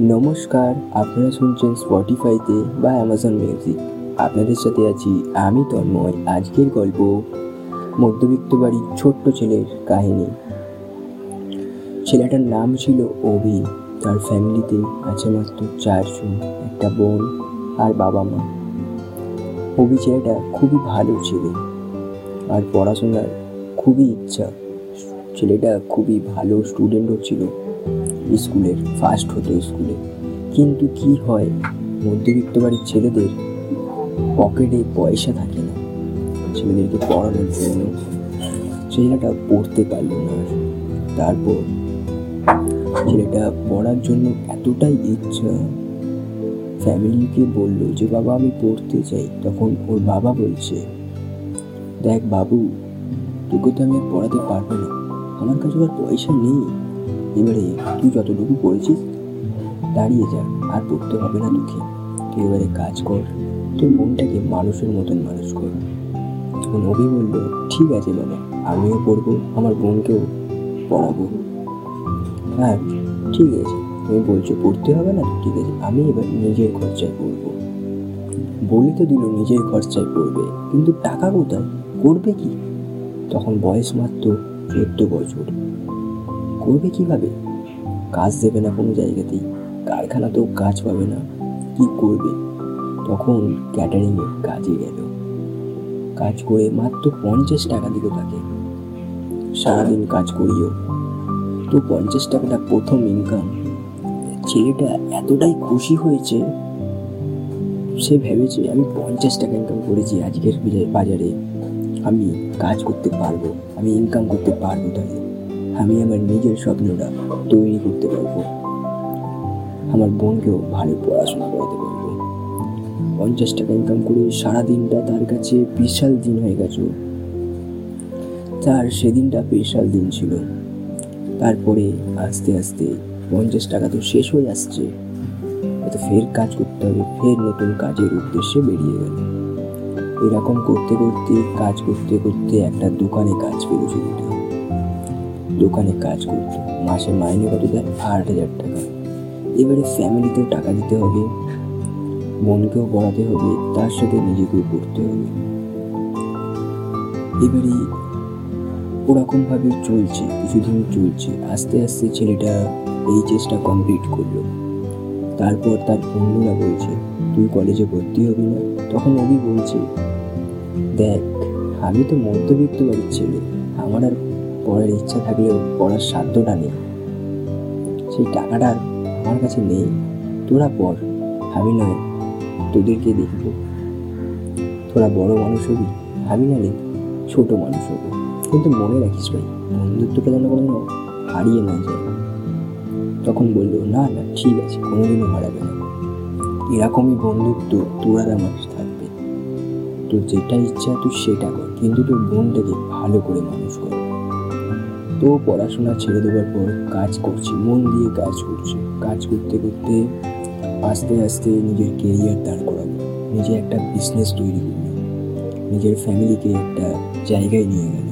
নমস্কার, আপনারা শুনছেন স্পটিফাইতে বা অ্যামাজন মিউজিক আপনাদের সাথে আছি আমি তন্ময়। আজকের গল্প, মধ্যবিত্ত বাড়ির ছোট্ট ছেলের কাহিনী। ছেলেটার নাম ছিল অভি। তার ফ্যামিলিতে আছে মাত্র চারজন, একটা বোন আর বাবা মা। অভি ছেলেটা খুবই ভালো ছেলে আর পড়াশোনার খুবই ইচ্ছা। ছেলেটা খুবই ভালো স্টুডেন্টও ছিল। স্কুলের ফার্স্ট হতো স্কুলে। কিন্তু কি হয়, মধ্যবিত্ত বাড়ির ছেলেদের পকেটে পয়সা থাকে না। ছেলেদেরকে পড়ানোর জন্য ছেলেটা পড়তে পারল না। তারপর ছেলেটা পড়ার জন্য এতটাই ইচ্ছা, ফ্যামিলিকে বলল যে, বাবা, আমি পড়তে চাই। তখন ওর বাবা বলছে, দেখ বাবু, তোকে তো আমি আর পড়াতে পারব না। আমার কাছে আর পয়সা নেই। এবারে তুই যতটুকু পড়েছিস দাঁড়িয়ে যা, আর পড়তে হবে না তোকে তুই এবারে কাজ কর, তোর মনটাকে মানুষের মতন মানুষ কর। তখন অভি বলল, ঠিক আছে বাবা, আমিও পড়ব, আমার বোনকেও পড়াবো। হ্যাঁ ঠিক আছে, তুমি বলছো পড়তে হবে না ঠিক আছে, আমি এবার নিজের খরচায় পড়ব। বলি তো দিল, নিজের খরচায় পড়বে, কিন্তু টাকা কোথায়? করবে কি? তখন বয়স মাত্র চোদ্দ বছর। করবে কীভাবে? কাজ দেবে না কোনো জায়গাতেই, কারখানাতেও কাজ পাবে না, কি করবে? তখন ক্যাটারিংয়ে কাজে গেল। কাজ করে মাত্র পঞ্চাশ টাকা দিল তাকে। সারাদিন কাজ করিও। তো পঞ্চাশ টাকাটা প্রথম ইনকাম ছেলেটা এতটাই খুশি হয়েছে, সে ভেবেছে, আমি পঞ্চাশ টাকা ইনকাম করেছি আজকের বাজারে। আমি কাজ করতে পারব, আমি ইনকাম করতে পারব তাহলে আমি আমার নিজের স্বপ্নটা তৈরি করতে পারব। আমার বোনকেও ভালো পড়াশোনা করাতে পারব। পঞ্চাশ টাকা ইনকাম করে সারাদিনটা তার কাছে বিশাল দিন হয়ে গেছে তার সেদিনটা বিশাল দিন ছিল। তারপরে আস্তে আস্তে পঞ্চাশ টাকা তো শেষ হয়ে আসছে। তো ফের কাজ করতে হবে, ফের নতুন কাজের উদ্দেশ্যে বেরিয়ে গেল। এরকম করতে করতে, কাজ করতে করতে একটা দোকানে কাজ পেল ছবিটা দোকানে কাজ করতো। মাসে মাইনে কত দেয়? আট হাজার টাকা। এবারে ফ্যামিলিতেও টাকা দিতে হবে, বোনকেও পড়াতে হবে, তার সাথে নিজেকেও পড়তে হবে। এবারে ওরকমভাবে চলছে, কিছুদিন চলছে। আস্তে আস্তে ছেলেটা এইচএসটা কমপ্লিট করল। তারপর তার বন্ধুরা বলছে, তুই কলেজে ভর্তি হবি না? তখন অভি বলছে, দেখ, আমি তো মধ্যবিত্ত বাড়ির ছেলে। আমার আর পড়ার ইচ্ছা থাকলেও পড়ার সাধ্যটা নেই। সেই টাকাটা আমার কাছে নেই। তোরা পড় আমি নয় তোদেরকে দেখব। তোরা বড় মানুষ হবি আমি না রে ছোট মানুষ হব। কিন্তু মনে রাখিস ভাই, বন্ধুত্বটা যেন কোনো হারিয়ে না যায়। তখন বলল, না না, ঠিক আছে, কোনোদিনও হারাবে না। এরকমই বন্ধুত্ব তোর আমার থাকবে। তোর যেটা ইচ্ছা তুই সেটা কর, কিন্তু তোর বোনটাকে ভালো করে মানুষ কর। তো পড়াশোনা ছেড়ে দেওয়ার পর কাজ করছে, মন দিয়ে কাজ করছে। কাজ করতে করতে আস্তে আস্তে নিজের কেরিয়ার দাঁড় করাবো নিজে একটা বিজনেস তৈরি করবে নিজের ফ্যামিলিকে একটা জায়গায় নিয়ে গেল।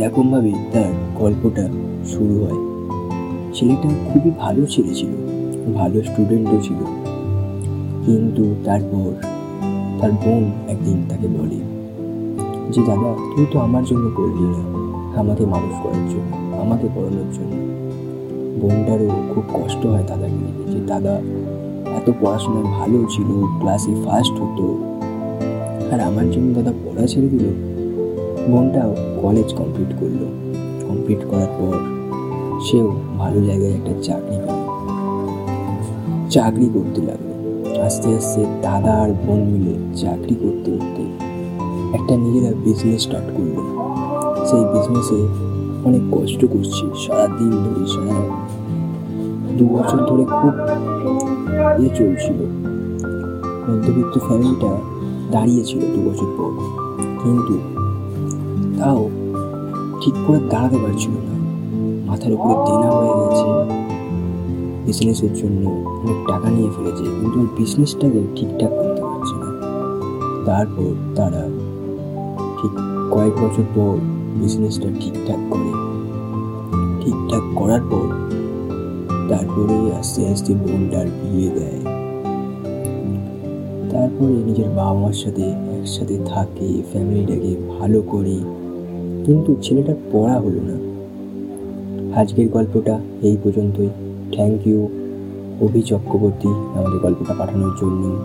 এরকমভাবে তার গল্পটা শুরু হয়। ছেলেটা খুবই ভালো ছেলে ছিল, ভালো স্টুডেন্টও ছিল। কিন্তু তারপর তার বোন একদিন তাকে বলে যে, দাদা, তুই তো আমার জন্য করলি না। আমাকে মানুষ করার জন্য, আমাকে পড়ানোর জন্য। বোনটারও খুব কষ্ট হয় দাদাকে দেখে যে দাদা এত পড়াশোনায় ভালো ছিল ক্লাসে ফার্স্ট হতো। আর আমার জন্য দাদা পড়া ছেড়ে দিল। বোনটাও কলেজ কমপ্লিট করল। কমপ্লিট করার পর সেও ভালো জায়গায় একটা চাকরি পেল। চাকরি করতে লাগল। আস্তে আস্তে দাদা আর বোন মিলে চাকরি করতে করতে একটা নিজেরা বিজনেস স্টার্ট করল। সেই বিজনেসে অনেক কষ্ট করছি, সারাদিন ধরে, সারা দু বছর ধরে খুব ইয়ে চলছিল। মধ্যবিত্ত ফ্যামিলিটা দাঁড়িয়েছিল দু বছর পর। কিন্তু তাও ঠিক করে দাঁড়াতে পারছিল না। মাথার উপরে দেনা হয়ে গেছে। বিজনেসের জন্য অনেক টাকা নিয়ে ফেলেছে। কিন্তু ওই বিজনেসটাকে ঠিকঠাক করতে পারছে না। তারপর তারা ঠিক কয়েক বছর পর বিজনেসটা ঠিকঠাক করে। ঠিকঠাক করার পর তারপরে আস্তে আস্তে বোনটার বিয়ে দেয়। তারপরে নিজের বাবা মার সাথে একসাথে থাকে, ফ্যামিলিটাকে ভালো করে। কিন্তু ছেলেটার পড়া হলো না। আজকের গল্পটা এই পর্যন্তই। থ্যাংক ইউ অভি চক্রবর্তী আমাদের গল্পটা পাঠানোর জন্য।